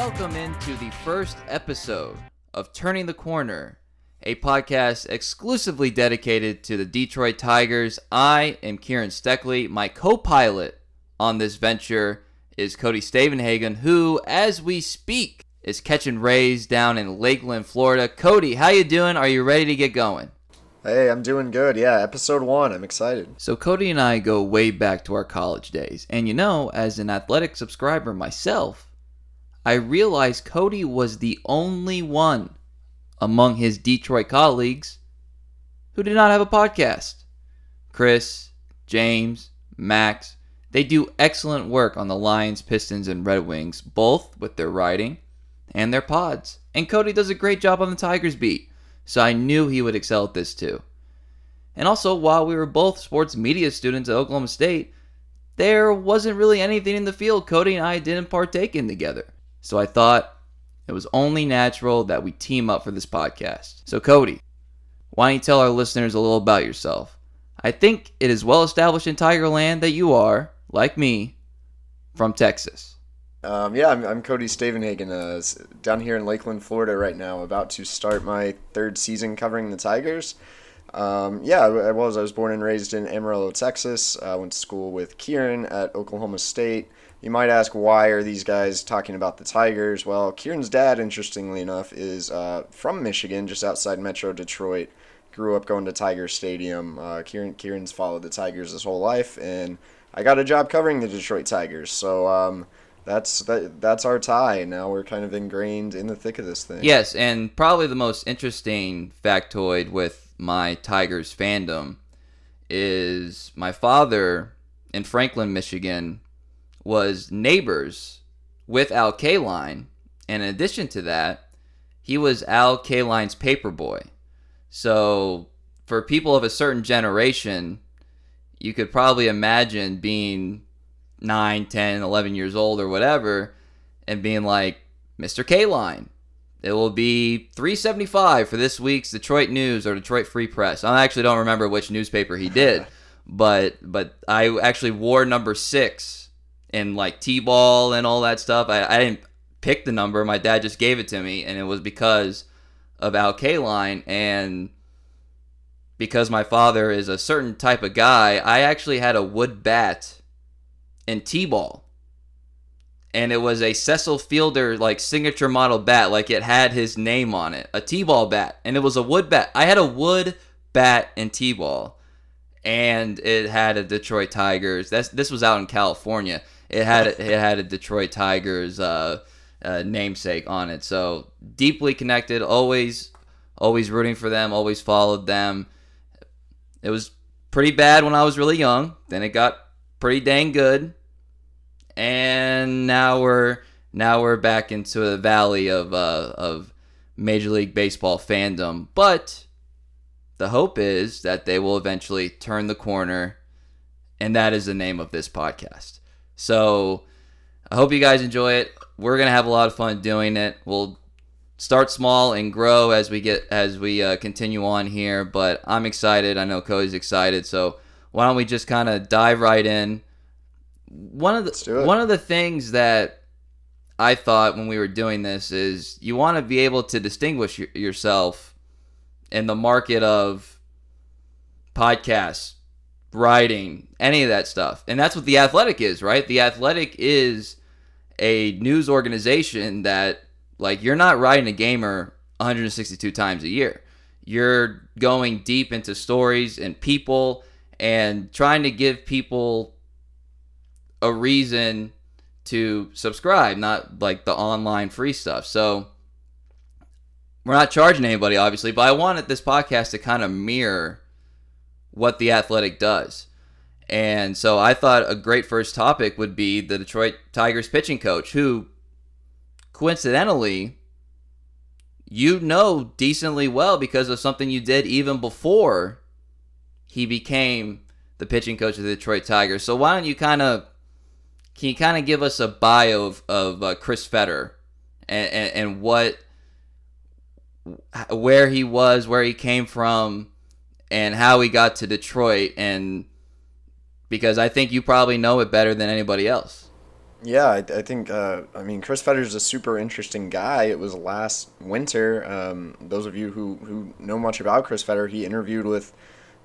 welcome into the first episode of Turning the Corner, a podcast exclusively dedicated to the Detroit Tigers. I am Kieran Steckley. My co pilot on this venture is Cody Stavenhagen, who, as we speak, is catching rays down in Lakeland, Florida. Cody, how you doing? Are you ready to get going? Hey, I'm doing good. Yeah, episode one. I'm excited. So, Cody and I go way back to our college days. And you know, as an athletic subscriber myself, I realized Cody was the only one among his Detroit colleagues who did not have a podcast. Chris, James, Max, they do excellent work on the Lions, Pistons, and Red Wings, both with their writing and their pods. And Cody does a great job on the Tigers beat, so I knew he would excel at this too. And also, while we were both sports media students at Oklahoma State, there wasn't really anything in the field Cody and I didn't partake in together. So I thought it was only natural that we team up for this podcast. So, Cody, why don't you tell our listeners a little about yourself? I think it is well established in Tigerland that you are, like me, from Texas. Um, yeah, I'm, I'm Cody Stavenhagen, uh, down here in Lakeland, Florida right now, about to start my third season covering the Tigers. Um, yeah, I was. I was born and raised in Amarillo, Texas. I went to school with Kieran at Oklahoma State. You might ask, why are these guys talking about the Tigers? Well, Kieran's dad, interestingly enough, is uh, from Michigan, just outside Metro Detroit. Grew up going to Tiger Stadium. Uh, Kieran, Kieran's followed the Tigers his whole life, and I got a job covering the Detroit Tigers. So um, that's that, that's our tie. Now we're kind of ingrained in the thick of this thing. Yes, and probably the most interesting factoid with my Tigers fandom is my father in Franklin, Michigan was neighbors with Al Kaline. And in addition to that, he was Al Kaline's paperboy. So for people of a certain generation, you could probably imagine being 9, 10, 11 years old or whatever and being like, Mr. Kaline, it will be 375 for this week's Detroit News or Detroit Free Press. I actually don't remember which newspaper he did, but but I actually wore number 6 and like T-ball and all that stuff. I, I didn't pick the number. My dad just gave it to me, and it was because of Al Kaline and because my father is a certain type of guy. I actually had a wood bat in T-ball. And it was a Cecil Fielder like signature model bat, like it had his name on it, a T-ball bat, and it was a wood bat. I had a wood bat in T-ball, and it had a Detroit Tigers. That's this was out in California, it had it had a Detroit Tigers uh, uh, namesake on it. So deeply connected. Always always rooting for them. Always followed them. It was pretty bad when I was really young. Then it got pretty dang good, and now we're now we're back into the valley of uh, of Major League Baseball fandom. But the hope is that they will eventually turn the corner, and that is the name of this podcast. So I hope you guys enjoy it. We're gonna have a lot of fun doing it. We'll start small and grow as we get as we uh, continue on here. But I'm excited. I know Cody's excited. So why don't we just kind of dive right in? One of the one of the things that I thought when we were doing this is you want to be able to distinguish yourself in the market of podcasts, writing, any of that stuff. And that's what the athletic is, right? The athletic is a news organization that like you're not writing a gamer 162 times a year. You're going deep into stories and people and trying to give people a reason to subscribe, not like the online free stuff. So we're not charging anybody, obviously, but I wanted this podcast to kind of mirror what the athletic does. And so I thought a great first topic would be the Detroit Tigers pitching coach, who coincidentally you know decently well because of something you did even before he became the pitching coach of the Detroit Tigers. So why don't you kind of can you kind of give us a bio of, of uh, Chris Fetter and, and, and what where he was, where he came from, and how he got to Detroit and because I think you probably know it better than anybody else. Yeah, I, I think, uh, I mean, Chris Fetter's a super interesting guy. It was last winter. Um, those of you who, who know much about Chris Fetter, he interviewed with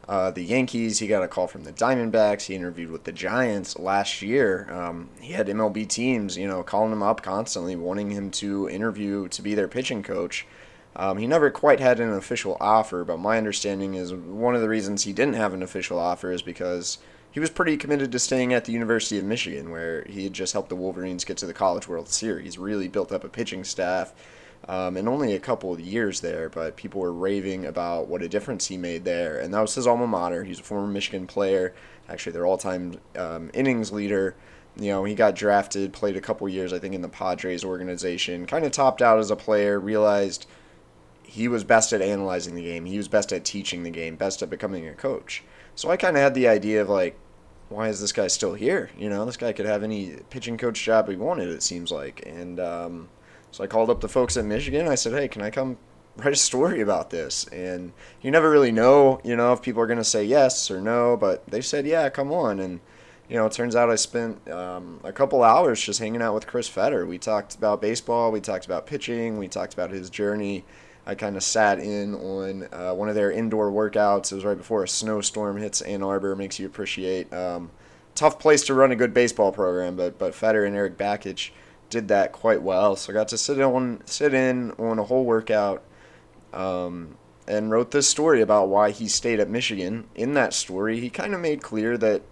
uh, the Yankees. He got a call from the Diamondbacks. He interviewed with the Giants last year. Um, he had MLB teams, you know, calling him up constantly, wanting him to interview to be their pitching coach. Um, he never quite had an official offer, but my understanding is one of the reasons he didn't have an official offer is because he was pretty committed to staying at the University of Michigan, where he had just helped the Wolverines get to the College World Series, really built up a pitching staff. Um, and only a couple of years there, but people were raving about what a difference he made there. And that was his alma mater. He's a former Michigan player, actually their all-time um, innings leader. You know, he got drafted, played a couple years, I think, in the Padres organization. Kind of topped out as a player. Realized he was best at analyzing the game. He was best at teaching the game. Best at becoming a coach. So I kind of had the idea of like, why is this guy still here? You know, this guy could have any pitching coach job he wanted. It seems like, and um, so I called up the folks at Michigan. I said, hey, can I come write a story about this? And you never really know, you know, if people are going to say yes or no, but they said, yeah, come on. And you know, it turns out I spent um, a couple hours just hanging out with Chris Fetter. We talked about baseball, we talked about pitching, we talked about his journey. I kind of sat in on uh, one of their indoor workouts. It was right before a snowstorm hits Ann Arbor. Makes you appreciate. Um, tough place to run a good baseball program, but but Fetter and Erik Bakich did that quite well. So I got to sit on sit in on a whole workout. Um, and wrote this story about why he stayed at Michigan. In that story, he kind of made clear that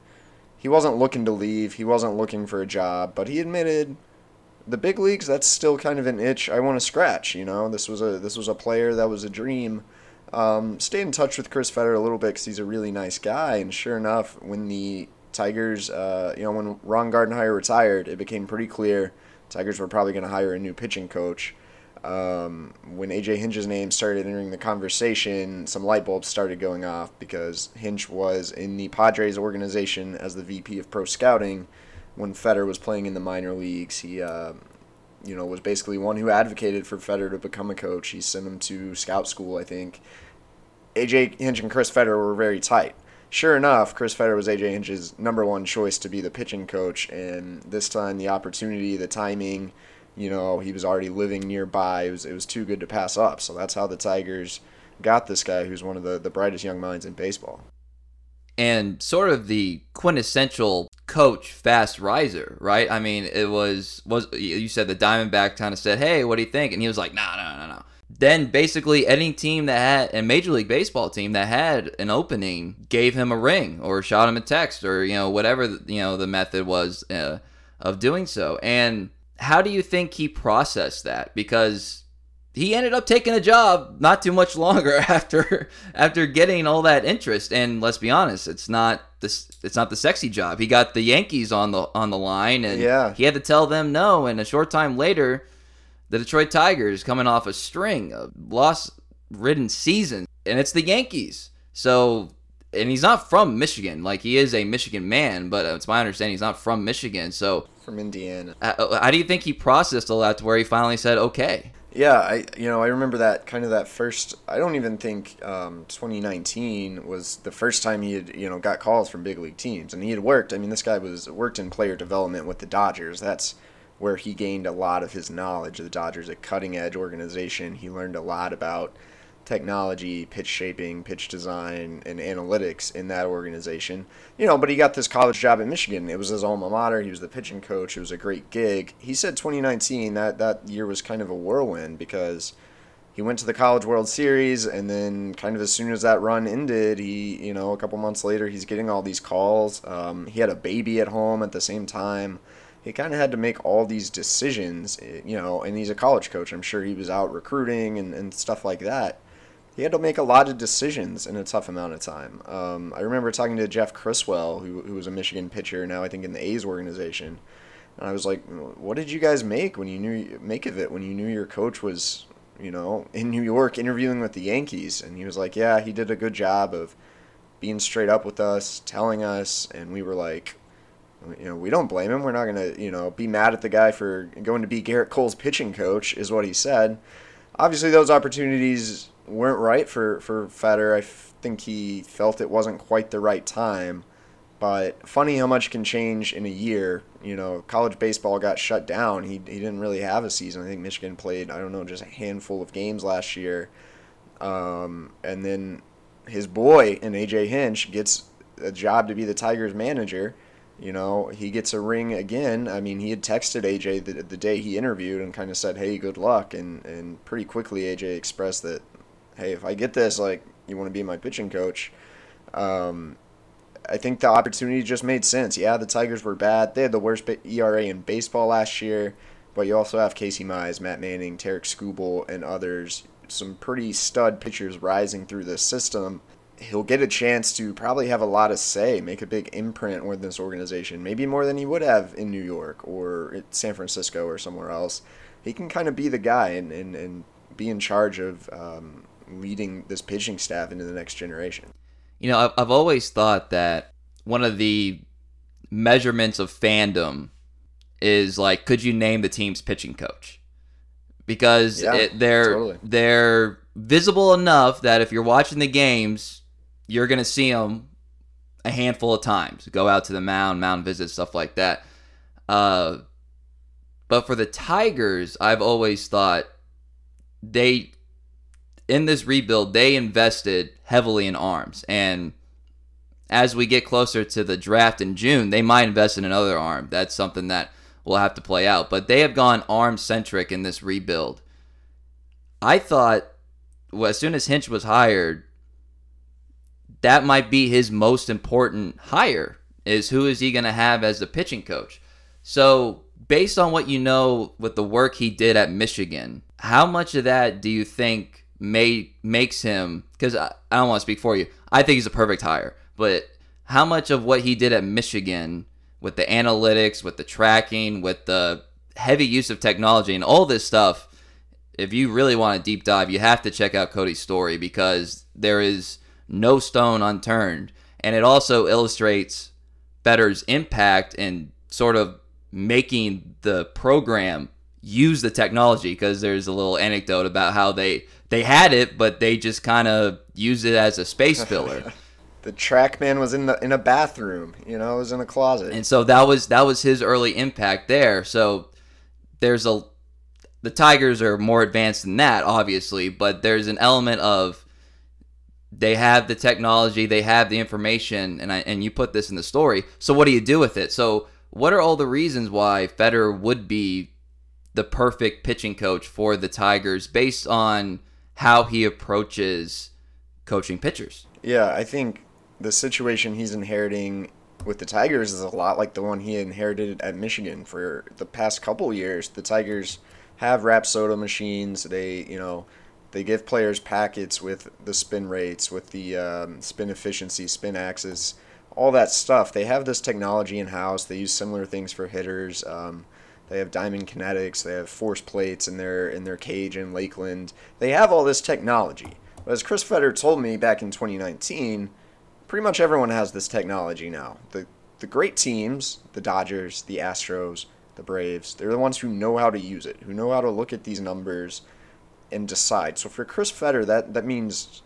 he wasn't looking to leave, he wasn't looking for a job, but he admitted the big leagues that's still kind of an itch I want to scratch, you know. This was a this was a player that was a dream. Um, stay in touch with Chris Fetter a little bit because he's a really nice guy. And sure enough, when the Tigers, uh, you know, when Ron Gardenhire retired, it became pretty clear Tigers were probably going to hire a new pitching coach. Um, when AJ Hinch's name started entering the conversation, some light bulbs started going off because Hinch was in the Padres organization as the VP of pro scouting when Fetter was playing in the minor leagues. He, uh, you know, was basically one who advocated for Fetter to become a coach. He sent him to scout school, I think. AJ Hinch and Chris Fetter were very tight sure enough, Chris Fetter was AJ Hinch's number one choice to be the pitching coach, and this time the opportunity, the timing, you know, he was already living nearby. It was it was too good to pass up. So that's how the Tigers got this guy, who's one of the the brightest young minds in baseball. And sort of the quintessential coach fast riser, right? I mean, it was was you said the Diamondback kind of said, "Hey, what do you think?" And he was like, "No, no, no, no." then basically any team that had a major league baseball team that had an opening gave him a ring or shot him a text or you know whatever you know the method was uh, of doing so and how do you think he processed that because he ended up taking a job not too much longer after after getting all that interest and let's be honest it's not this it's not the sexy job he got the yankees on the on the line and yeah. he had to tell them no and a short time later the Detroit Tigers coming off a string of loss ridden seasons, and it's the Yankees. So, and he's not from Michigan. Like, he is a Michigan man, but it's my understanding he's not from Michigan. So, from Indiana. How, how do you think he processed all that to where he finally said, okay? Yeah, I you know I remember that kind of that first. I don't even think um, 2019 was the first time he had you know got calls from big league teams, and he had worked. I mean, this guy was worked in player development with the Dodgers. That's where he gained a lot of his knowledge. The Dodgers, a cutting edge organization, he learned a lot about technology, pitch shaping, pitch design, and analytics in that organization. You know, but he got this college job at Michigan. It was his alma mater. He was the pitching coach. It was a great gig. He said 2019 that that year was kind of a whirlwind because he went to the College World Series and then kind of as soon as that run ended, he, you know, a couple months later, he's getting all these calls. Um, he had a baby at home at the same time he kind of had to make all these decisions, eh, you know, and he's a college coach. I'm sure he was out recruiting and, and stuff like that. He had to make a lot of decisions in a tough amount of time. Um, I remember talking to Jeff Criswell, who, who was a Michigan pitcher, now I think in the A's organization. And I was like, what did you guys make when you knew make of it when you knew your coach was, you know, in New York interviewing with the Yankees? And he was like, yeah, he did a good job of being straight up with us, telling us, and we were like, you know, we don't blame him. We're not going to, you know, be mad at the guy for going to be Gerrit Cole's pitching coach, is what he said. Obviously, those opportunities weren't right for, for Fetter. I think he felt it wasn't quite the right time. But funny how much can change in a year. You know, college baseball got shut down. He, he didn't really have a season. I think Michigan played, I don't know, just a handful of games last year. Um, and then his boy and AJ Hinch gets a job to be the Tigers manager. You know, he gets a ring again. I mean, he had texted AJ the, the day he interviewed and kind of said, "Hey, good luck." And and pretty quickly AJ expressed that, "Hey, if I get this, like, you want to be my pitching coach." Um, I think the opportunity just made sense. Yeah, the Tigers were bad. They had the worst ERA in baseball last year, but you also have Casey Mize, Matt Manning, Tarik Skubal, and others. Some pretty stud pitchers rising through the system he'll get a chance to probably have a lot of say, make a big imprint with this organization, maybe more than he would have in New York or San Francisco or somewhere else. He can kind of be the guy and, and, and be in charge of um, leading this pitching staff into the next generation. You know, I've, I've always thought that one of the measurements of fandom is like, could you name the team's pitching coach? Because yeah, it, they're totally. they're visible enough that if you're watching the games, you're going to see them a handful of times. Go out to the mound, mound visits, stuff like that. Uh, but for the Tigers, I've always thought they, in this rebuild, they invested heavily in arms. And as we get closer to the draft in June, they might invest in another arm. That's something that will have to play out. But they have gone arm centric in this rebuild. I thought well, as soon as Hinch was hired, that might be his most important hire is who is he going to have as the pitching coach. So, based on what you know with the work he did at Michigan, how much of that do you think may makes him cuz I, I don't want to speak for you. I think he's a perfect hire, but how much of what he did at Michigan with the analytics, with the tracking, with the heavy use of technology and all this stuff, if you really want a deep dive, you have to check out Cody's story because there is no stone unturned. And it also illustrates Fetter's impact in sort of making the program use the technology because there's a little anecdote about how they they had it but they just kind of used it as a space filler the trackman was in the in a bathroom you know it was in a closet and so that was that was his early impact there so there's a the tigers are more advanced than that obviously but there's an element of they have the technology, they have the information, and I and you put this in the story. So what do you do with it? So what are all the reasons why Fetter would be the perfect pitching coach for the Tigers based on how he approaches coaching pitchers? Yeah, I think the situation he's inheriting with the Tigers is a lot like the one he inherited at Michigan for the past couple years. The Tigers have Rapsodo machines. They, you know, they give players packets with the spin rates, with the um, spin efficiency, spin axis, all that stuff. They have this technology in house. They use similar things for hitters. Um, they have diamond kinetics. They have force plates in their in their cage in Lakeland. They have all this technology. But as Chris Fetter told me back in 2019, pretty much everyone has this technology now. The the great teams, the Dodgers, the Astros, the Braves, they're the ones who know how to use it, who know how to look at these numbers and decide. So for Chris Fetter, that that means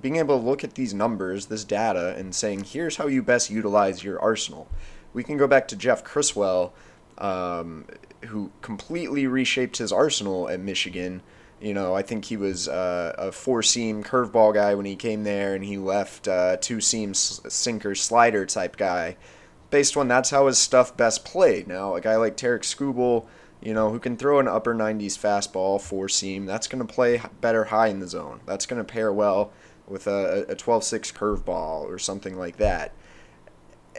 being able to look at these numbers, this data, and saying, here's how you best utilize your arsenal. We can go back to Jeff Criswell, um, who completely reshaped his arsenal at Michigan. You know, I think he was uh, a four seam curveball guy when he came there, and he left uh, two seam sinker slider type guy. Based on that's how his stuff best played. Now, a guy like Tarik Skubal you know, who can throw an upper 90s fastball, four seam. That's going to play better high in the zone. That's going to pair well with a, a 12 6 curveball or something like that.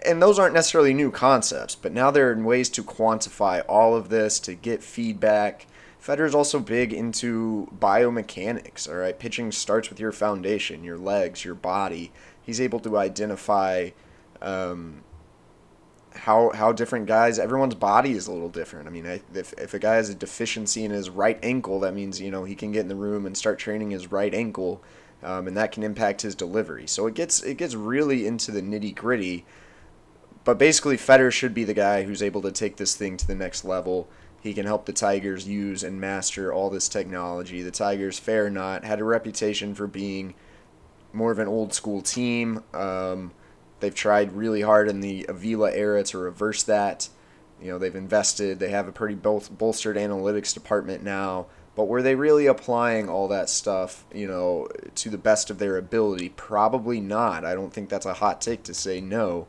And those aren't necessarily new concepts, but now there are ways to quantify all of this, to get feedback. Fetter's also big into biomechanics, all right? Pitching starts with your foundation, your legs, your body. He's able to identify um, how how different guys everyone's body is a little different. I mean, if if a guy has a deficiency in his right ankle, that means you know he can get in the room and start training his right ankle, um, and that can impact his delivery. So it gets it gets really into the nitty gritty. But basically, Fetter should be the guy who's able to take this thing to the next level. He can help the Tigers use and master all this technology. The Tigers, fair or not, had a reputation for being more of an old school team. Um, they've tried really hard in the Avila era to reverse that. You know, they've invested. They have a pretty bol- bolstered analytics department now. But were they really applying all that stuff, you know, to the best of their ability? Probably not. I don't think that's a hot take to say no.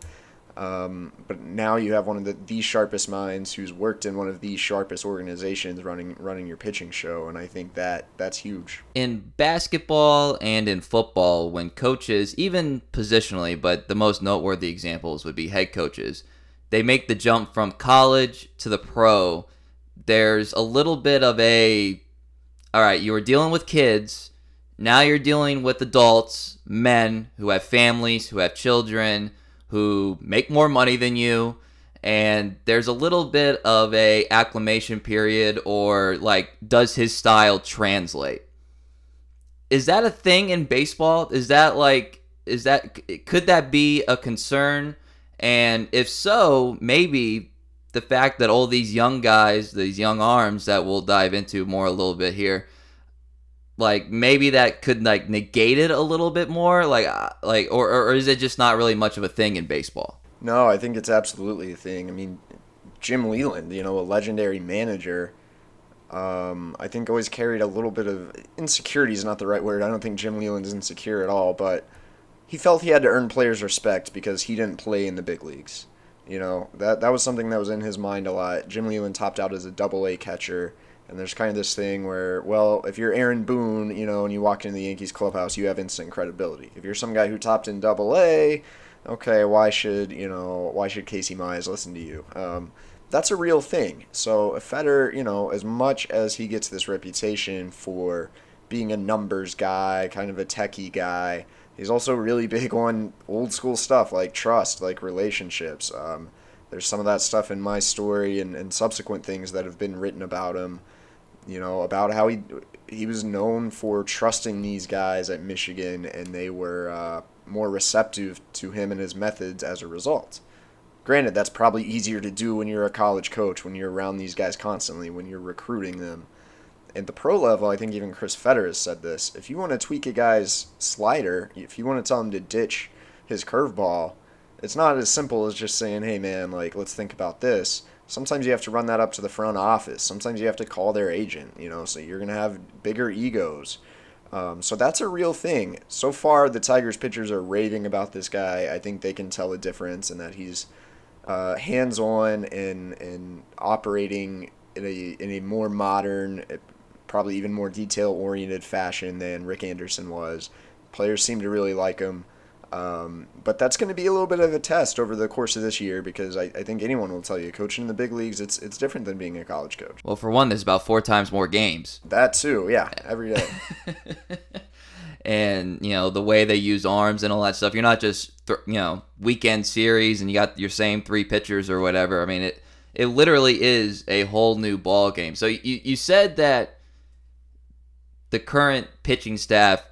Um, but now you have one of the, the sharpest minds who's worked in one of the sharpest organizations running running your pitching show, and I think that that's huge. In basketball and in football, when coaches, even positionally, but the most noteworthy examples would be head coaches, they make the jump from college to the pro. There's a little bit of a, all right, you were dealing with kids. Now you're dealing with adults, men who have families, who have children, who make more money than you and there's a little bit of a acclimation period or like does his style translate? Is that a thing in baseball? Is that like is that could that be a concern? And if so maybe the fact that all these young guys these young arms that we'll dive into more a little bit here like maybe that could like negate it a little bit more like uh, like or, or is it just not really much of a thing in baseball? No i think it's absolutely a thing. I mean jim leyland you know a legendary manager um, i think always carried a little bit of insecurity is not the right word. I don't think jim leyland is insecure at all but he felt he had to earn players respect because he didn't play in the big leagues. You know that that was something that was in his mind a lot. Jim leyland topped out as a double a catcher and there's kind of this thing where, well, if you're Aaron Boone, you know, and you walk into the Yankees clubhouse, you have instant credibility. If you're some guy who topped in Double A, okay, why should you know? Why should Casey Mize listen to you? Um, that's a real thing. So Fetter, you know, as much as he gets this reputation for being a numbers guy, kind of a techie guy, he's also really big on old school stuff like trust, like relationships. Um, there's some of that stuff in my story and, and subsequent things that have been written about him you know, about how he he was known for trusting these guys at Michigan, and they were uh, more receptive to him and his methods as a result. Granted, that's probably easier to do when you're a college coach, when you're around these guys constantly, when you're recruiting them. At the pro level, I think even Chris Fetter has said this. If you want to tweak a guy's slider, if you want to tell him to ditch his curveball, it's not as simple as just saying, "Hey, man, like let's think about this." Sometimes you have to run that up to the front office. Sometimes you have to call their agent, you know, so you're going to have bigger egos. Um, so that's a real thing. So far, the Tigers pitchers are raving about this guy. I think they can tell a difference and that he's uh, hands on and, and operating in a, in a more modern, probably even more detail oriented fashion than Rick Anderson was. Players seem to really like him. Um, but that's going to be a little bit of a test over the course of this year because I, I, think anyone will tell you coaching in the big leagues it's it's different than being a college coach. Well, for one, there's about four times more games. That too, yeah, every day. and you know the way they use arms and all that stuff. You're not just th- you know weekend series and you got your same three pitchers or whatever. I mean it it literally is a whole new ball game. So you you said that the current pitching staff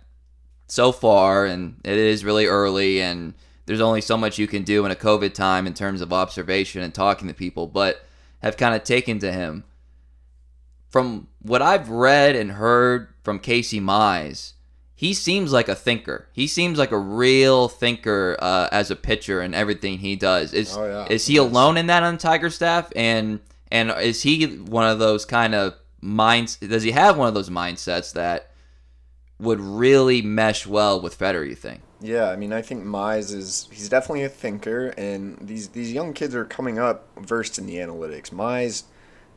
so far, and it is really early, and there's only so much you can do in a COVID time in terms of observation and talking to people, but have kind of taken to him. From what I've read and heard from Casey Mize, he seems like a thinker. He seems like a real thinker uh, as a pitcher and everything he does. Is oh, yeah. is he alone in that on Tiger staff? And and is he one of those kind of minds? Does he have one of those mindsets that would really mesh well with Fetter, you think? Yeah, I mean, I think Mize is he's definitely a thinker, and these these young kids are coming up versed in the analytics. Mize,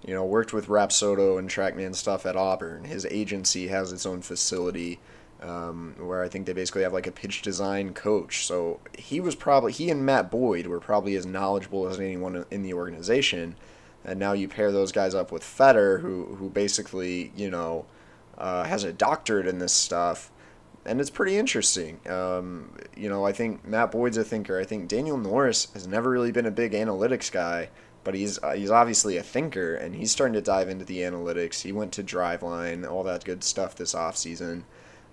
you know, worked with Rapsodo and TrackMan stuff at Auburn. His agency has its own facility. Um, where I think they basically have like a pitch design coach. So he was probably he and Matt Boyd were probably as knowledgeable as anyone in the organization. And now you pair those guys up with Fetter, who who basically you know uh, has a doctorate in this stuff, and it's pretty interesting. Um, you know, I think Matt Boyd's a thinker. I think Daniel Norris has never really been a big analytics guy, but he's uh, he's obviously a thinker, and he's starting to dive into the analytics. He went to Driveline, all that good stuff this offseason.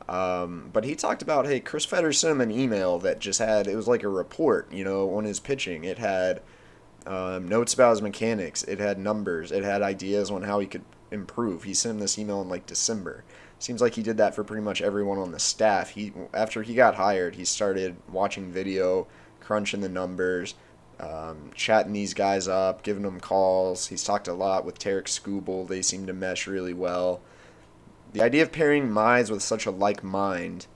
Um, but he talked about, hey, Chris Fetter sent him an email that just had, it was like a report, you know, on his pitching. It had um, notes about his mechanics, it had numbers, it had ideas on how he could improve. He sent him this email in like December. seems like he did that for pretty much everyone on the staff. He after he got hired, he started watching video, crunching the numbers, um, chatting these guys up, giving them calls. He's talked a lot with Tarik Skubal. They seem to mesh really well. The idea of pairing Mize with such a like mind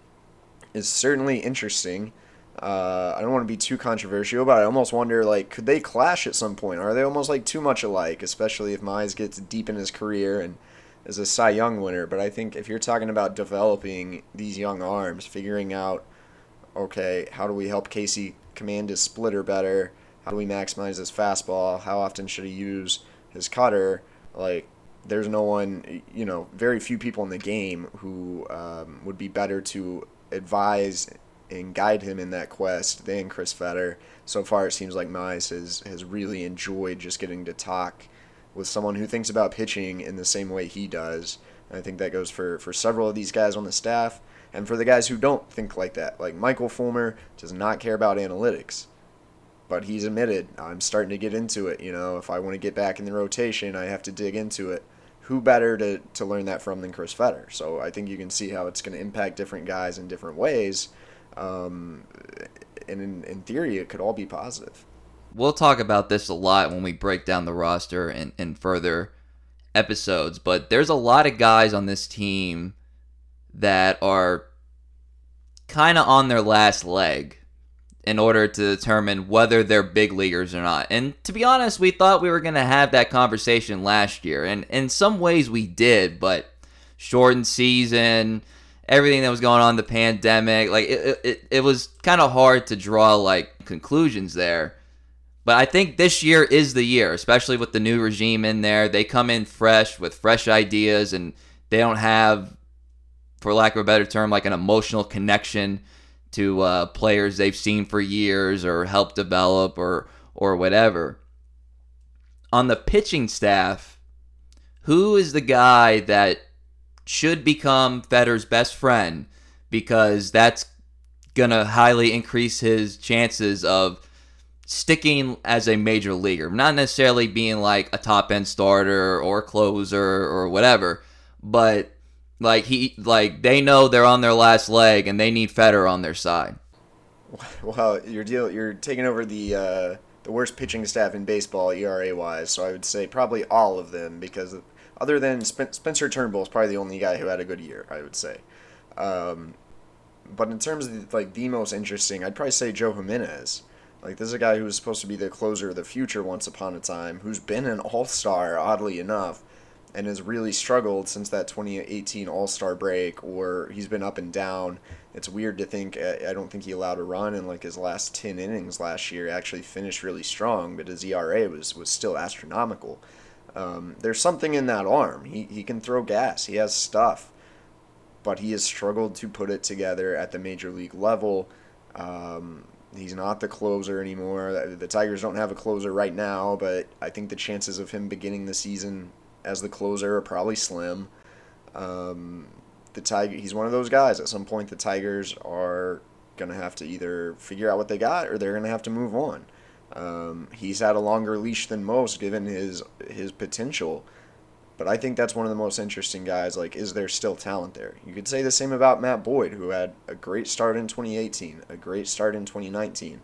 is certainly interesting. Uh, I don't want to be too controversial, but I almost wonder like, could they clash at some point? Are they almost like too much alike, especially if Mize gets deep in his career and is a Cy Young winner? But I think if you're talking about developing these young arms, figuring out, okay, how do we help Casey command his splitter better? How do we maximize his fastball? How often should he use his cutter? Like, there's no one, you know, very few people in the game who um, would be better to advise and guide him in that quest than Chris Fetter. So far, it seems like Mize has, has really enjoyed just getting to talk with someone who thinks about pitching in the same way he does. And I think that goes for, for several of these guys on the staff and for the guys who don't think like that. Like Michael Fulmer does not care about analytics, but he's admitted, I'm starting to get into it. You know, if I want to get back in the rotation, I have to dig into it. Who better to, to learn that from than Chris Fetter? So I think you can see how it's going to impact different guys in different ways um, and in, in theory, it could all be positive. We'll talk about this a lot when we break down the roster in, in further episodes, but there's a lot of guys on this team that are kind of on their last leg in order to determine whether they're big leaguers or not. And to be honest, we thought we were going to have that conversation last year. And in some ways we did, but shortened season, everything that was going on, the pandemic, like it, it, it was kind of hard to draw like conclusions there. But I think this year is the year, especially with the new regime in there. They come in fresh with fresh ideas and they don't have, for lack of a better term, like an emotional connection to uh, players they've seen for years or helped develop or or whatever. On the pitching staff, who is the guy that should become Fetter's best friend because that's going to highly increase his chances of sticking as a major leaguer. Not necessarily being like a top end starter or closer or whatever, but like he like they know they're on their last leg and they need Fetter on their side. Well, you're deal you're taking over the uh, the worst pitching staff in baseball ERA wise, so I would say probably all of them because other than Spencer Turnbull is probably the only guy who had a good year, I would say. Um, but in terms of like the most interesting, I'd probably say Joe Jimenez. Like this is a guy who was supposed to be the closer of the future once upon a time, who's been an All Star oddly enough, and has really struggled since that 2018 All Star break, or he's been up and down. It's weird to think. I don't think he allowed a run in like his last 10 innings last year. He Actually finished really strong, but his ERA was was still astronomical. Um, there's something in that arm. He, he can throw gas. He has stuff, but he has struggled to put it together at the major league level. Um, he's not the closer anymore. The Tigers don't have a closer right now, but I think the chances of him beginning the season as the closer are probably slim. Um, the Tiger, he's one of those guys. At some point, the Tigers are gonna have to either figure out what they got or they're gonna have to move on. Um, he's had a longer leash than most, given his his potential. But I think that's one of the most interesting guys. Like, is there still talent there? You could say the same about Matt Boyd, who had a great start in 2018, a great start in 2019,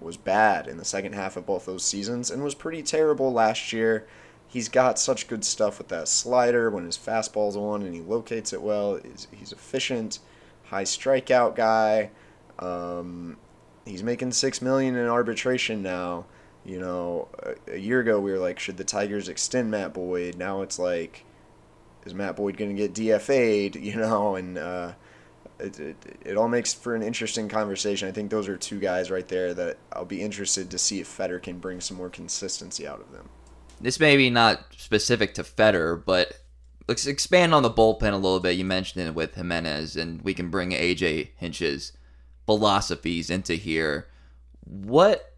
was bad in the second half of both those seasons, and was pretty terrible last year. He's got such good stuff with that slider when his fastball's on and he locates it well. He's, he's efficient, high strikeout guy. Um, he's making six million in arbitration now. You know, a, a, year ago we were like, should the Tigers extend Matt Boyd? Now it's like, is Matt Boyd going to get DFA'd? You know, and uh, it, it, it all makes for an interesting conversation. I think those are two guys right there that I'll be interested to see if Fetter can bring some more consistency out of them. This may be not specific to Fetter, but let's expand on the bullpen a little bit. You mentioned it with Jimenez, and we can bring AJ Hinch's philosophies into here. What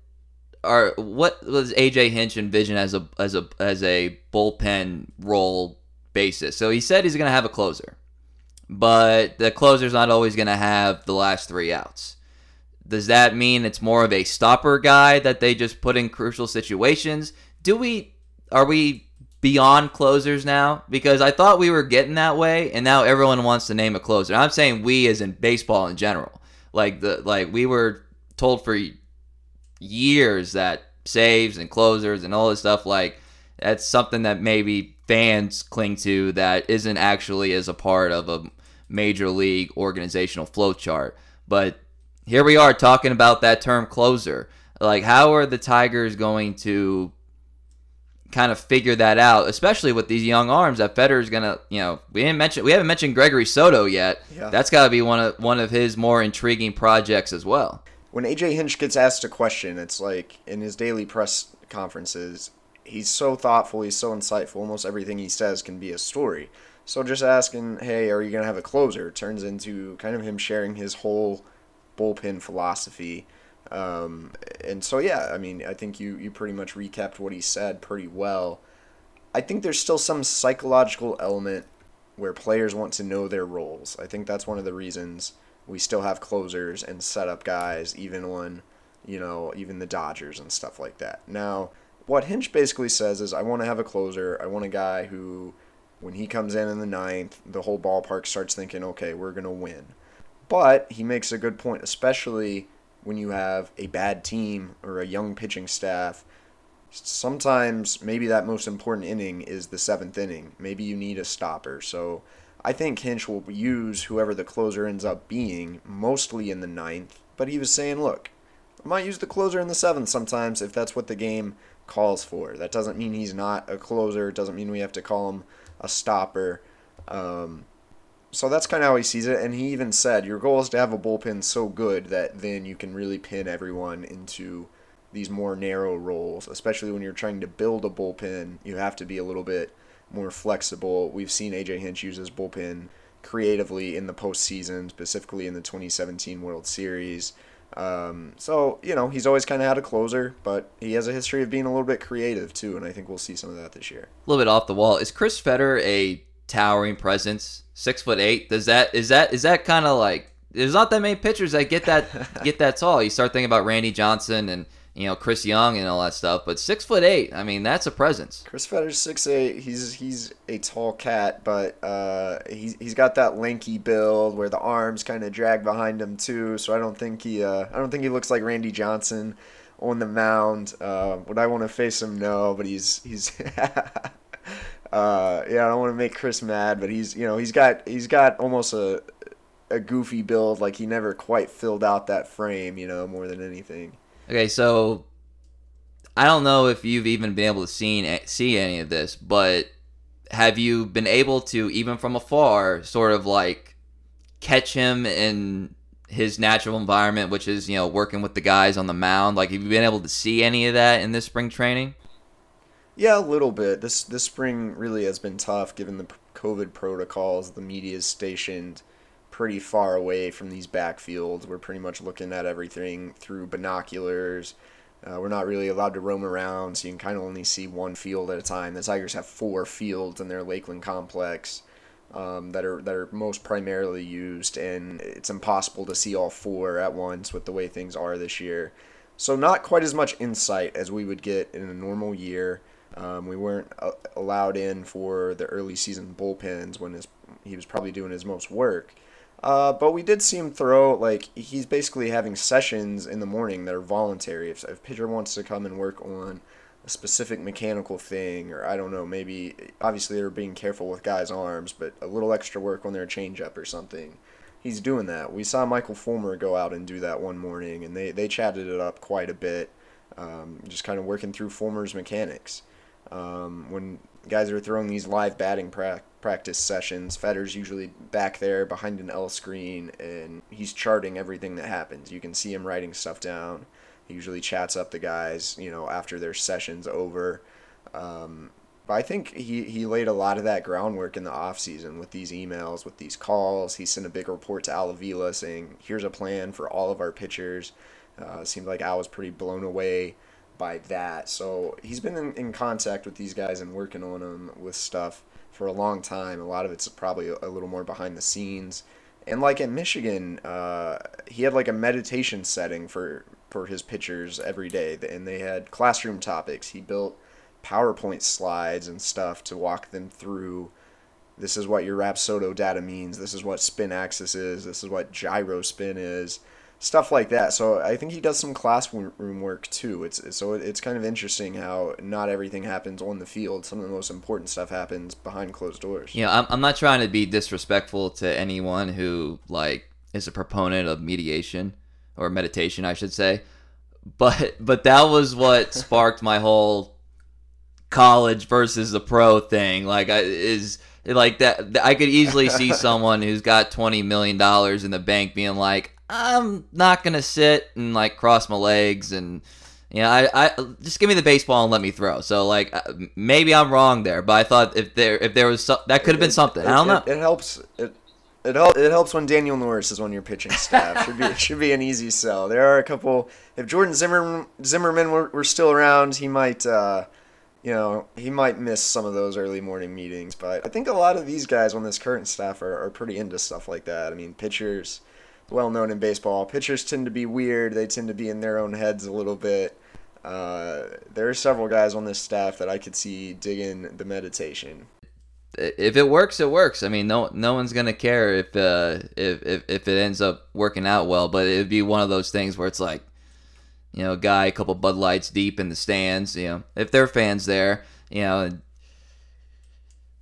are what was AJ Hinch envision as a as a as a bullpen role basis? So he said he's going to have a closer, but the closer's not always going to have the last three outs. Does that mean it's more of a stopper guy that they just put in crucial situations? Do we are we beyond closers now because I thought we were getting that way, and now everyone wants to name a closer. I'm saying we as in baseball in general. Like the like we were told for years that saves and closers and all this stuff like that's something that maybe fans cling to that isn't actually as a part of a major league organizational flow chart. But here we are talking about that term closer. Like, how are the Tigers going to kind of figure that out, especially with these young arms that Fetter's gonna, you know, we didn't mention, we haven't mentioned Gregory Soto yet. Yeah. That's got to be one of one of his more intriguing projects as well. When AJ Hinch gets asked a question, it's like in his daily press conferences, he's so thoughtful, he's so insightful. Almost everything he says can be a story. So just asking, hey, are you gonna have a closer? turns into kind of him sharing his whole bullpen philosophy. Um, and so yeah, I mean, I think you you pretty much recapped what he said pretty well. I think there's still some psychological element where players want to know their roles. I think that's one of the reasons we still have closers and setup guys, even when, you know, even the Dodgers and stuff like that. Now, what Hinch basically says is, I want to have a closer. I want a guy who, when he comes in in the ninth, the whole ballpark starts thinking, okay, we're going to win. But he makes a good point, especially when you have a bad team or a young pitching staff. Sometimes maybe that most important inning is the seventh inning. Maybe you need a stopper. So I think Hinch will use whoever the closer ends up being, mostly in the ninth. But he was saying, look, I might use the closer in the seventh sometimes if that's what the game calls for. That doesn't mean he's not a closer. It doesn't mean we have to call him a stopper. Um, so that's kind of how he sees it. And he even said, your goal is to have a bullpen so good that then you can really pin everyone into these more narrow roles, especially when you're trying to build a bullpen. You have to be a little bit more flexible. We've seen AJ Hinch use his bullpen creatively in the postseason, specifically in the 2017 World Series. Um, so you know he's always kind of had a closer, but he has a history of being a little bit creative too, and I think we'll see some of that this year. A little bit off the wall. Is Chris Fetter a towering presence? Six foot eight. Does that is that is that kind of like there's not that many pitchers that get that get that tall. You start thinking about Randy Johnson and you know Chris Young and all that stuff. But six foot eight, I mean, that's a presence. Chris Fetter's six eight. He's he's a tall cat, but uh, he's he's got that lanky build where the arms kind of drag behind him too. So I don't think he uh, I don't think he looks like Randy Johnson on the mound. Uh, would I want to face him? No, but he's he's. Uh, yeah, I don't want to make Chris mad, but he's you know he's got he's got almost a a goofy build, like he never quite filled out that frame, you know, more than anything. Okay, so I don't know if you've even been able to see see any of this, but have you been able to even from afar sort of like catch him in his natural environment, which is you know working with the guys on the mound? Like, have you been able to see any of that in this spring training? Yeah, a little bit. This this spring really has been tough given the COVID protocols. The media is stationed pretty far away from these backfields. We're pretty much looking at everything through binoculars. Uh, we're not really allowed to roam around, so you can kind of only see one field at a time. The Tigers have four fields in their Lakeland complex um, that are that are most primarily used, and it's impossible to see all four at once with the way things are this year. So not quite as much insight as we would get in a normal year. Um, we weren't uh, allowed in for the early season bullpens when his, he was probably doing his most work. Uh, but we did see him throw like he's basically having sessions in the morning that are voluntary. If, if pitcher wants to come and work on a specific mechanical thing, or I don't know, maybe obviously they're being careful with guys' arms, but a little extra work on their changeup or something. He's doing that. We saw Michael Fulmer go out and do that one morning, and they, they chatted it up quite a bit, um, just kind of working through Fulmer's mechanics. Um, when guys are throwing these live batting pra- practice sessions, Fetter's usually back there behind an L screen and he's charting everything that happens. You can see him writing stuff down. He usually chats up the guys, you know, after their session's over. Um, but I think he, he laid a lot of that groundwork in the offseason with these emails, with these calls. He sent a big report to Al Avila saying, here's a plan for all of our pitchers. Uh, seemed like Al was pretty blown away by that. So he's been in, in contact with these guys and working on them with stuff for a long time. A lot of it's probably a, little more behind the scenes. And like in Michigan, uh, he had like a meditation setting for for his pitchers every day, and they had classroom topics. He built PowerPoint slides and stuff to walk them through. This is what your Rapsodo data means. This is what spin axis is. This is what gyro spin is stuff like that. So I think he does some classroom work too. It's so it's kind of interesting how not everything happens on the field. Some of the most important stuff happens behind closed doors. Yeah, I'm I'm not trying to be disrespectful to anyone who like is a proponent of mediation or meditation, I should say. But but that was what sparked my whole college versus the pro thing. Like I is like that I could easily see someone who's got 20 million dollars in the bank being like I'm not gonna sit and like cross my legs and you know, I, I just give me the baseball and let me throw. So like uh, maybe I'm wrong there, but I thought if there if there was so, that could have been something. It, I don't know. It, it helps. It it, help, it helps when Daniel Norris is on your pitching staff. should be it should be an easy sell. There are a couple. If Jordan Zimmer, Zimmerman were, were still around, he might. Uh, you know, he might miss some of those early morning meetings, but I think a lot of these guys on this current staff are, are pretty into stuff like that. I mean, pitchers, well known in baseball. Pitchers tend to be weird. They tend to be in their own heads a little bit. Uh, there are several guys on this staff that I could see digging the meditation. If it works, it works. I mean, no no one's gonna care if uh, if, if if it ends up working out well. But it'd be one of those things where it's like, you know, a guy a couple Bud Lights deep in the stands. You know, if there are fans there, you know.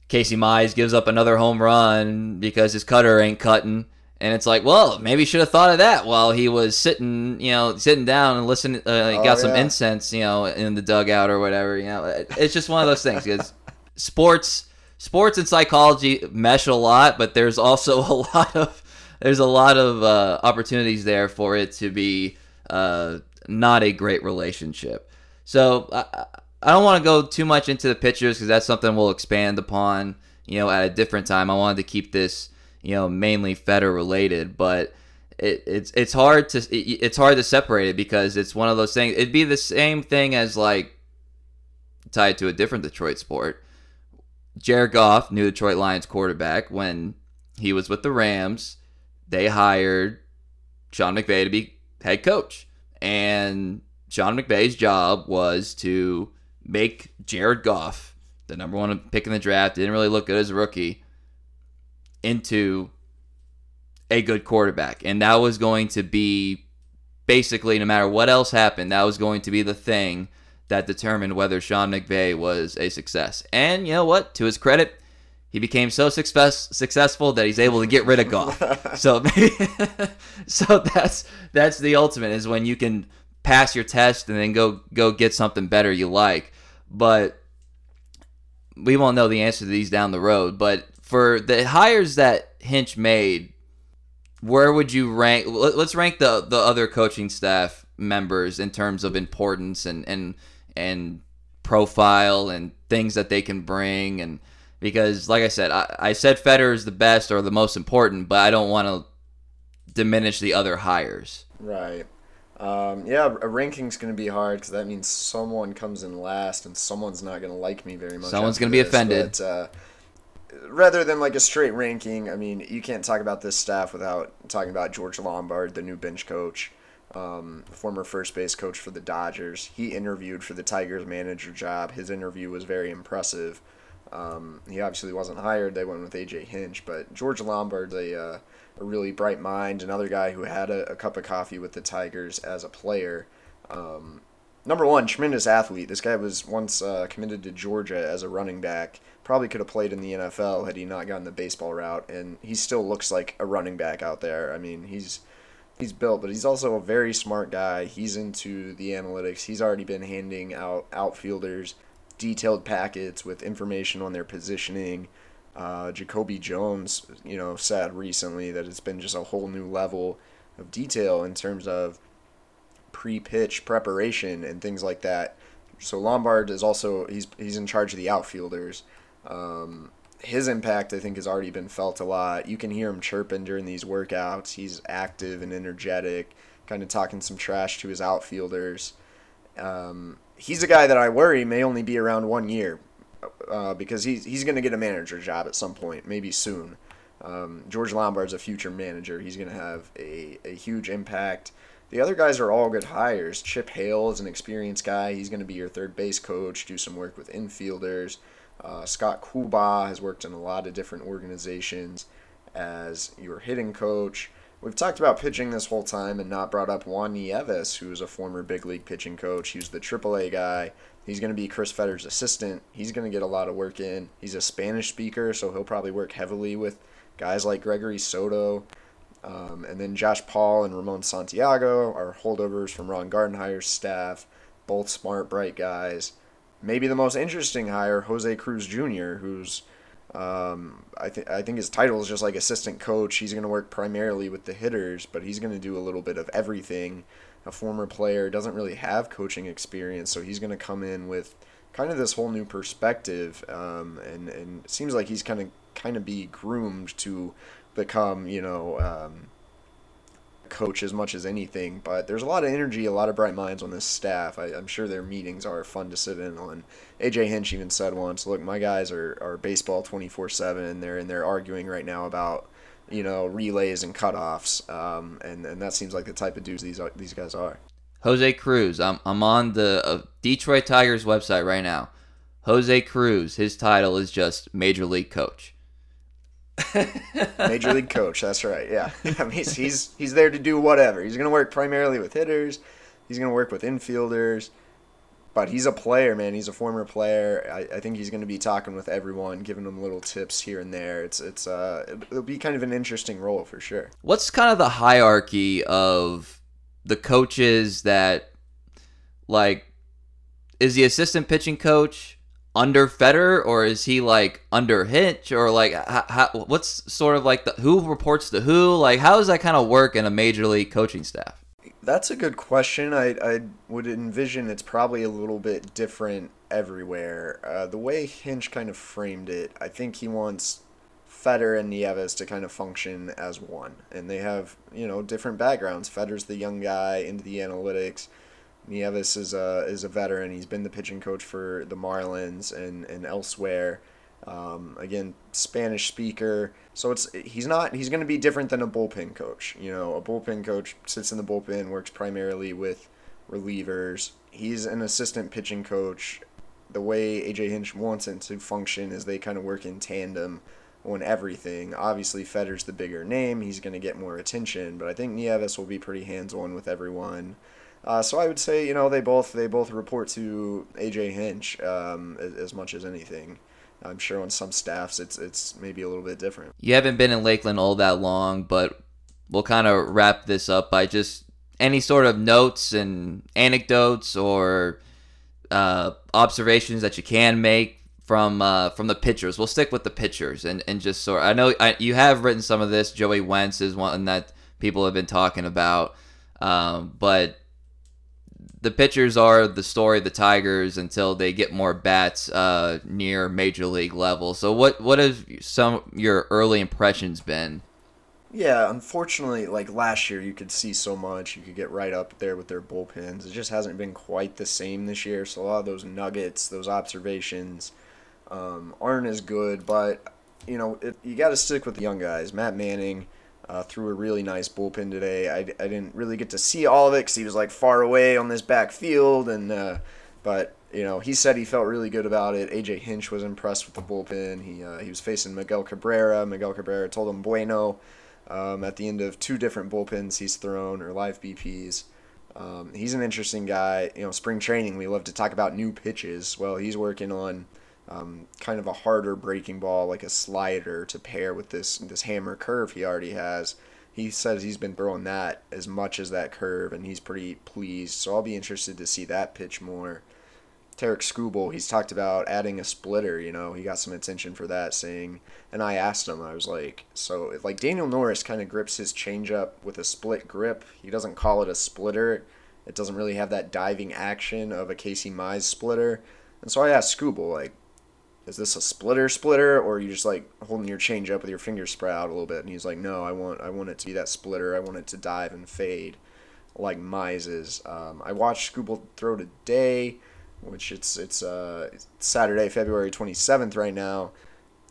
Casey Mize gives up another home run because his cutter ain't cutting and it's like, well, maybe should have thought of that while he was sitting, you know, sitting down and listening. Uh, oh, got some incense, you know, in the dugout or whatever. You know, it's just one of those things because sports, sports and psychology mesh a lot, but there's also a lot of there's a lot of uh, opportunities there for it to be uh, not a great relationship. So I, I don't want to go too much into the pitchers because that's something we'll expand upon, you know, at a different time. I wanted to keep this you know, mainly Fetter related, but it, it's it's hard to it, it's hard to separate it because it's one of those things. It'd be the same thing as like tied to a different Detroit sport. Jared Goff, new Detroit Lions quarterback, when he was with the Rams, they hired Sean McVay to be head coach, and Sean McVay's job was to make Jared Goff the number one pick in the draft. Didn't really look good as a rookie into a good quarterback. And that was going to be basically, no matter what else happened, that was going to be the thing that determined whether Sean McVay was a success. And you know what? To his credit, he became so success, successful that he's able to get rid of Goff. so so that's that's the ultimate is when you can pass your test and then go go get something better you like. But we won't know the answer to these down the road. But for the hires that Hinch made, where would you rank? Let's rank the the other coaching staff members in terms of importance and and and profile and things that they can bring and because like I said, I, I said Fetter is the best or the most important, but I don't want to diminish the other hires. Right. Um, yeah, a ranking's going to be hard because that means someone comes in last and someone's not going to like me very much. Someone's going to be offended. But, uh, rather than like a straight ranking, I mean, you can't talk about this staff without talking about George Lombard, the new bench coach, um, former first base coach for the Dodgers. He interviewed for the Tigers manager job. His interview was very impressive. Um, he obviously wasn't hired. They went with AJ Hinch, but George Lombard's a, uh, a really bright mind, another guy who had a, a, cup of coffee with the Tigers as a player. Um, number one, tremendous athlete. This guy was once uh, committed to Georgia as a running back probably could have played in the NFL had he not gone the baseball route, and he still looks like a running back out there. I mean, he's he's built, but he's also a very smart guy. He's into the analytics. He's already been handing out outfielders detailed packets with information on their positioning. Uh, Jacoby Jones, you know, said recently that it's been just a whole new level of detail in terms of pre-pitch preparation and things like that. So Lombard is also he's he's in charge of the outfielders. Um, his impact, I think, has already been felt a lot. You can hear him chirping during these workouts. He's active and energetic, kind of talking some trash to his outfielders. Um, he's a guy that I worry may only be around one year uh, because he's, he's going to get a manager job at some point, maybe soon. Um, George Lombard's a future manager. He's going to have a, a huge impact. The other guys are all good hires. Chip Hale is an experienced guy. He's going to be your third base coach, do some work with infielders. Uh, Scott Coolbaugh has worked in a lot of different organizations as your hitting coach. We've talked about pitching this whole time and not brought up Juan Nieves, who's a former big league pitching coach. He's the AAA guy. He's going to be Chris Fetter's assistant. He's going to get a lot of work in. He's a Spanish speaker, so he'll probably work heavily with guys like Gregory Soto. Um, and then Josh Paul and Ramon Santiago are holdovers from Ron Gardenhire's staff. Both smart, bright guys. Maybe the most interesting hire, Jose Cruz Jr., who's um, I think I think his title is just like assistant coach. He's going to work primarily with the hitters, but he's going to do a little bit of everything. A former player doesn't really have coaching experience, so he's going to come in with kind of this whole new perspective, um, and and seems like he's kind of kind of be groomed to become you know um, coach as much as anything. But there's a lot of energy, a lot of bright minds on this staff. I, am sure their meetings are fun to sit in on. AJ Hinch even said once, "Look, my guys are, are baseball 24/7. They're and they're arguing right now about." You know relays and cutoffs, um, and and that seems like the type of dudes these are, these guys are. Jose Cruz. I'm, I'm on the uh, Detroit Tigers website right now. Jose Cruz, his title is just Major League Coach. Major league coach. That's right. Yeah, I mean, he's, he's he's there to do whatever. He's gonna work primarily with hitters. He's gonna work with infielders. But he's a player, man. He's a former player. I, I think he's going to be talking with everyone, giving them little tips here and there. It's it's uh it'll be kind of an interesting role for sure. What's kind of the hierarchy of the coaches that like is the assistant pitching coach under Fetter or is he like under Hinch or like how, how, what's sort of like the who reports to who? Like how does that kind of work in a major league coaching staff? That's a good question. I I would envision it's probably a little bit different everywhere. Uh, the way Hinch kind of framed it, I think he wants Fetter and Nieves to kind of function as one, and they have you know different backgrounds. Fetter's the young guy into the analytics. Nieves is a is a veteran. He's been the pitching coach for the Marlins and and elsewhere. Um, again, Spanish speaker. So it's he's not he's going to be different than a bullpen coach. You know, a bullpen coach sits in the bullpen, works primarily with relievers. He's an assistant pitching coach. The way AJ Hinch wants it to function is they kind of work in tandem on everything. Obviously, Fetter's the bigger name. He's going to get more attention, but I think Nieves will be pretty hands on with everyone. Uh, so I would say you know they both they both report to AJ Hinch um, as, as, much as anything. I'm sure on some staffs it's it's maybe a little bit different. You haven't been in Lakeland all that long, but we'll kind of wrap this up by just any sort of notes and anecdotes or uh, observations that you can make from uh, from the pitchers. We'll stick with the pitchers and, and just sort. I know I, you have written some of this. Joey Wentz is one that people have been talking about, um, but the pitchers are the story of the Tigers until they get more bats uh, near major league level. So what what have some your early impressions been? Yeah, unfortunately, like last year, you could see so much. You could get right up there with their bullpens. It just hasn't been quite the same this year. So a lot of those nuggets, those observations, um, aren't as good. But you know, it, you got to stick with the young guys. Matt Manning uh, threw a really nice bullpen today. I, I didn't really get to see all of it because he was like far away on this back field, and uh, but you know he said he felt really good about it. AJ Hinch was impressed with the bullpen. He uh, he was facing Miguel Cabrera. Miguel Cabrera told him bueno um, at the end of two different bullpens he's thrown or live BPs. Um, he's an interesting guy. You know, spring training we love to talk about new pitches. Well, he's working on um, kind of a harder breaking ball, like a slider, to pair with this this hammer curve he already has. He says he's been throwing that as much as that curve, and he's pretty pleased. So I'll be interested to see that pitch more. Tarik Skubal, he's talked about adding a splitter. You know, he got some attention for that, saying, and I asked him, I was like, so like Daniel Norris kind of grips his changeup with a split grip. He doesn't call it a splitter. It doesn't really have that diving action of a Casey Mize splitter. And so I asked Skubal, like, is this a splitter splitter or are you just like holding your change up with your fingers spread out a little bit and he's like no i want i want it to be that splitter i want it to dive and fade like mize's um, i watched Skubal throw today which it's it's uh, saturday february 27th right now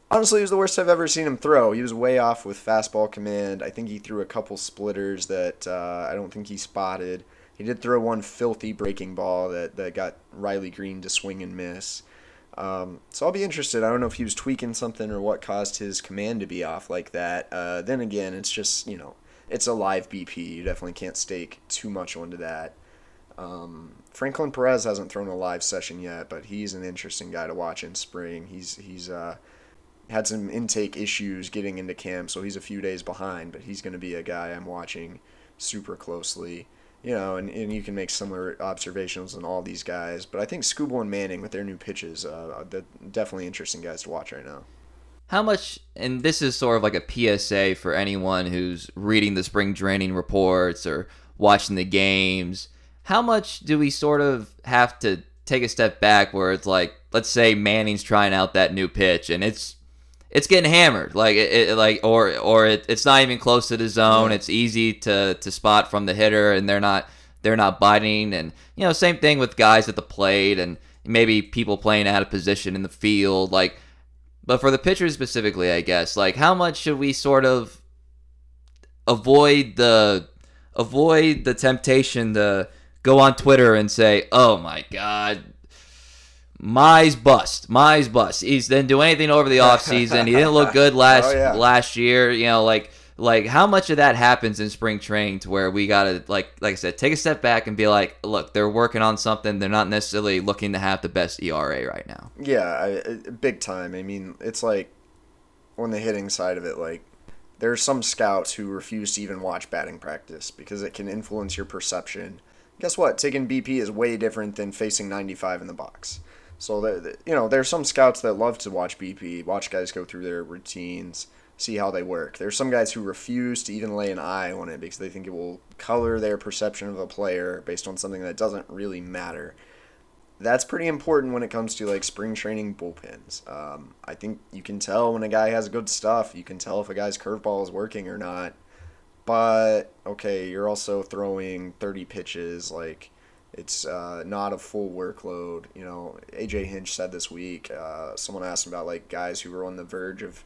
Honestly, it was the worst I've ever seen him throw. He was way off with fastball command. I think he threw a couple splitters that uh, I don't think he spotted. He did throw one filthy breaking ball that, that got Riley Greene to swing and miss. Um, so I'll be interested. I don't know if he was tweaking something or what caused his command to be off like that. Uh, then again, it's just, you know, it's a live BP. You definitely can't stake too much onto that. Um, Franklin Perez hasn't thrown a live session yet, but he's an interesting guy to watch in spring. He's he's uh, had some intake issues getting into camp, so he's a few days behind. But he's going to be a guy I'm watching super closely. You know, and, and you can make similar observations on all these guys. But I think Skubal and Manning with their new pitches, uh, they're definitely interesting guys to watch right now. How much, and this is sort of like a PSA for anyone who's reading the spring training reports or watching the games how much do we sort of have to take a step back where it's like, let's say Manning's trying out that new pitch and it's it's getting hammered, like it, it like or or it, it's not even close to the zone. It's easy to to spot from the hitter, and they're not they're not biting. And you know, same thing with guys at the plate, and maybe people playing out of position in the field, like. But for the pitchers specifically, I guess, like how much should we sort of avoid the avoid the temptation to go on Twitter and say, "Oh my God, Mize bust, Mize bust." He didn't do anything over the offseason. he didn't look good last oh, yeah. last year. You know, like like how much of that happens in spring training to where we gotta like like I said, take a step back and be like, look, they're working on something. They're not necessarily looking to have the best ERA right now. Yeah, I, big time. I mean, it's like on the hitting side of it, like there are some scouts who refuse to even watch batting practice because it can influence your perception guess what? Taking BP is way different than facing 95 in the box. So, the, you know, there's some scouts that love to watch BP, watch guys go through their routines, see how they work. There's some guys who refuse to even lay an eye on it because they think it will color their perception of a player based on something that doesn't really matter. That's pretty important when it comes to like spring training bullpens. Um, I think you can tell when a guy has good stuff. You can tell if a guy's curveball is working or not but okay, you're also throwing 30 pitches. Like, it's uh, not a full workload. You know, AJ Hinch said this week. Uh, someone asked him about like guys who were on the verge of,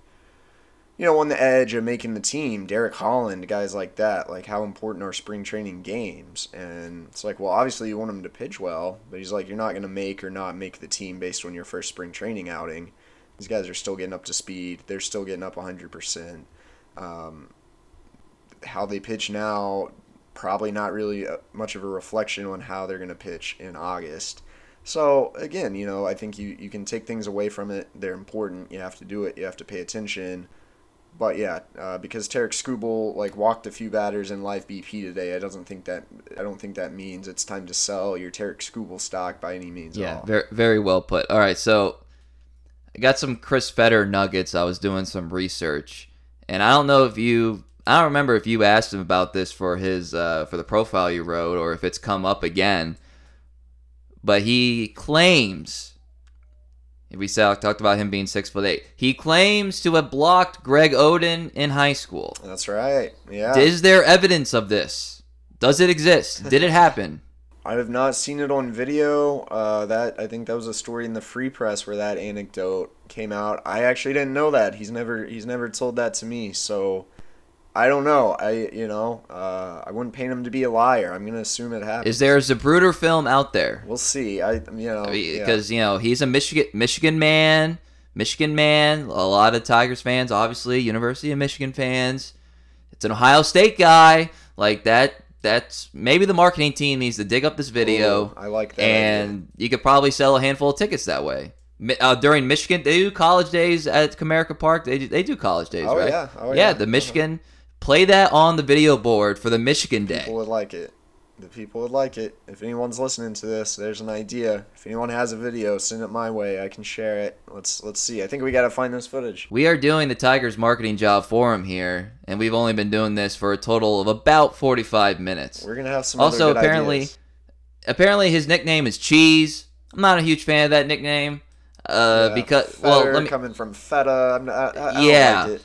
you know, on the edge of making the team. Derek Holland, guys like that. Like, how important are spring training games? And it's like, well, obviously you want them to pitch well, but he's like, you're not going to make or not make the team based on your first spring training outing. These guys are still getting up to speed. They're still getting up 100%. Um, how they pitch now probably not really uh, much of a reflection on how they're going to pitch in August. So again, you know, I think you, you can take things away from it. They're important. You have to do it. You have to pay attention. But yeah, uh, because Tarik Skubal like walked a few batters in live BP today, I doesn't think that I don't think that means it's time to sell your Tarik Skubal stock by any means. Yeah, very very well put. All right, so I got some Chris Fetter nuggets. I was doing some research, and I don't know if you I don't remember if you asked him about this for his uh, for the profile you wrote or if it's come up again. But he claims we talked about him being six foot eight. He claims to have blocked Greg Oden in high school. That's right. Yeah. Is there evidence of this? Does it exist? Did it happen? I have not seen it on video. Uh, that I think that was a story in the Free Press where that anecdote came out. I actually didn't know that. He's never he's never told that to me. So I don't know. I you know uh, I wouldn't paint him to be a liar. I'm gonna assume it happened. Is there a Zapruder film out there? We'll see. I you know because yeah. you know he's a Michigan Michigan man, Michigan man. A lot of Tigers fans, obviously, University of Michigan fans. It's an Ohio State guy like that. That's maybe the marketing team needs to dig up this video. Ooh, I like that. And idea. you could probably sell a handful of tickets that way. Uh, during Michigan, they do college days at Comerica Park. They do, they do college days, oh, right? Yeah. Oh, yeah. yeah. The Michigan Play that on the video board for the Michigan Day. People would like it. The people would like it. If anyone's listening to this, there's an idea. If anyone has a video, send it my way. I can share it. Let's let's see. I think we got to find this footage. We are doing the Tigers marketing job for him here, and we've only been doing this for a total of about 45 minutes. We're gonna have some. Also, apparently, ideas. apparently his nickname is Cheese. I'm not a huge fan of that nickname. Uh, yeah, because well, let me, coming from Feta. I'm not, I, I yeah. Like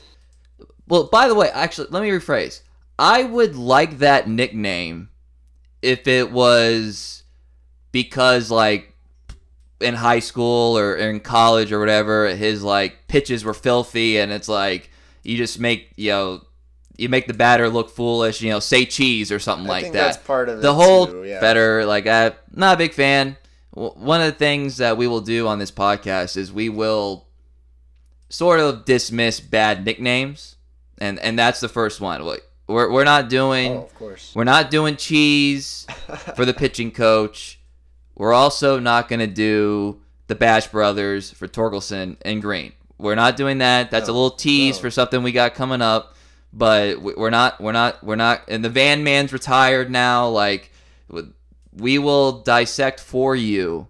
well, by the way, actually, let me rephrase. I would like that nickname if it was because like in high school or in college or whatever, his like pitches were filthy, and it's like you just make you know you make the batter look foolish, you know, say cheese or something I like think that. that's part of the whole too, yeah. better like I'm not a big fan. One of the things that we will do on this podcast is we will sort of dismiss bad nicknames, and and that's the first one. Like, We're we're not doing Oh, of course. we're not doing cheese for the pitching coach. We're also not going to do the Bash Brothers for Torkelson and Greene. We're not doing that. That's a little tease no. for something we got coming up. But we- we're not. We're not. We're not. And the Van Man's retired now. Like we will dissect for you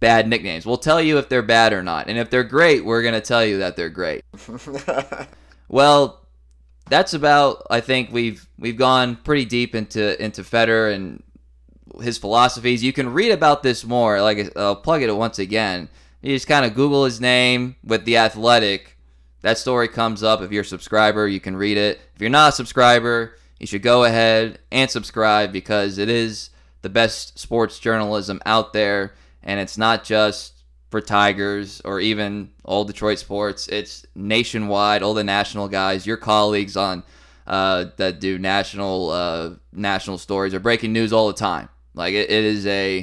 bad nicknames. We'll tell you if they're bad or not. And if they're great, we're going to tell you that they're great. Well, that's about. I think we've we've gone pretty deep into into Fetter and his philosophies. You can read about this more. Like I'll plug it once again. You just kind of Google his name with the Athletic. That story comes up. If you're a subscriber, you can read it. If you're not a subscriber, you should go ahead and subscribe because it is the best sports journalism out there, and it's not just for Tigers or even all Detroit sports. It's nationwide. All the national guys, your colleagues on uh, that do national uh, national stories are breaking news all the time. Like it, it is a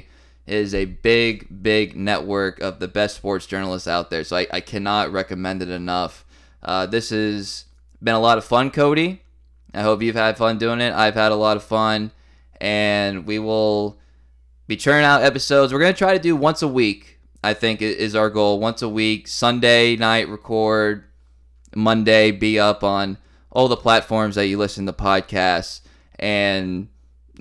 it is a big big network of the best sports journalists out there. So I, I cannot recommend it enough. Uh, this has been a lot of fun, Cody. I hope you've had fun doing it. I've had a lot of fun, and we will be churning out episodes. We're gonna try to do once a week. I think is our goal. Once a week, Sunday night record, Monday be up on all the platforms that you listen to podcasts, and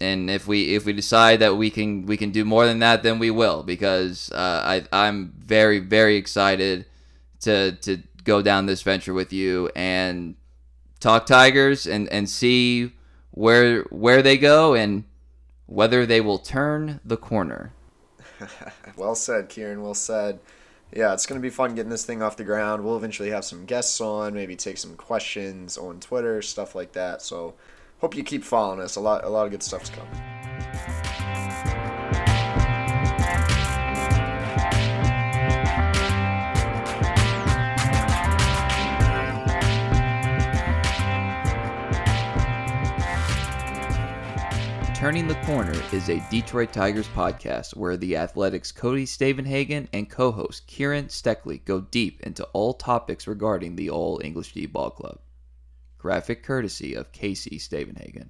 and if we if we decide that we can we can do more than that, then we will because uh, I I'm very very excited to to go down this venture with you and talk Tigers and and see where where they go and whether they will turn the corner. well said, Kieran. Well said. Yeah, it's going to be fun getting this thing off the ground. We'll eventually have some guests on, maybe take some questions on Twitter, stuff like that. So, hope you keep following us. A lot, a lot of good stuff's coming. Turning the Corner is a Detroit Tigers podcast where the Athletics' Cody Stavenhagen and co-host Kieran Steckley go deep into all topics regarding the Old English D Ball Club. Graphic courtesy of Casey Stavenhagen.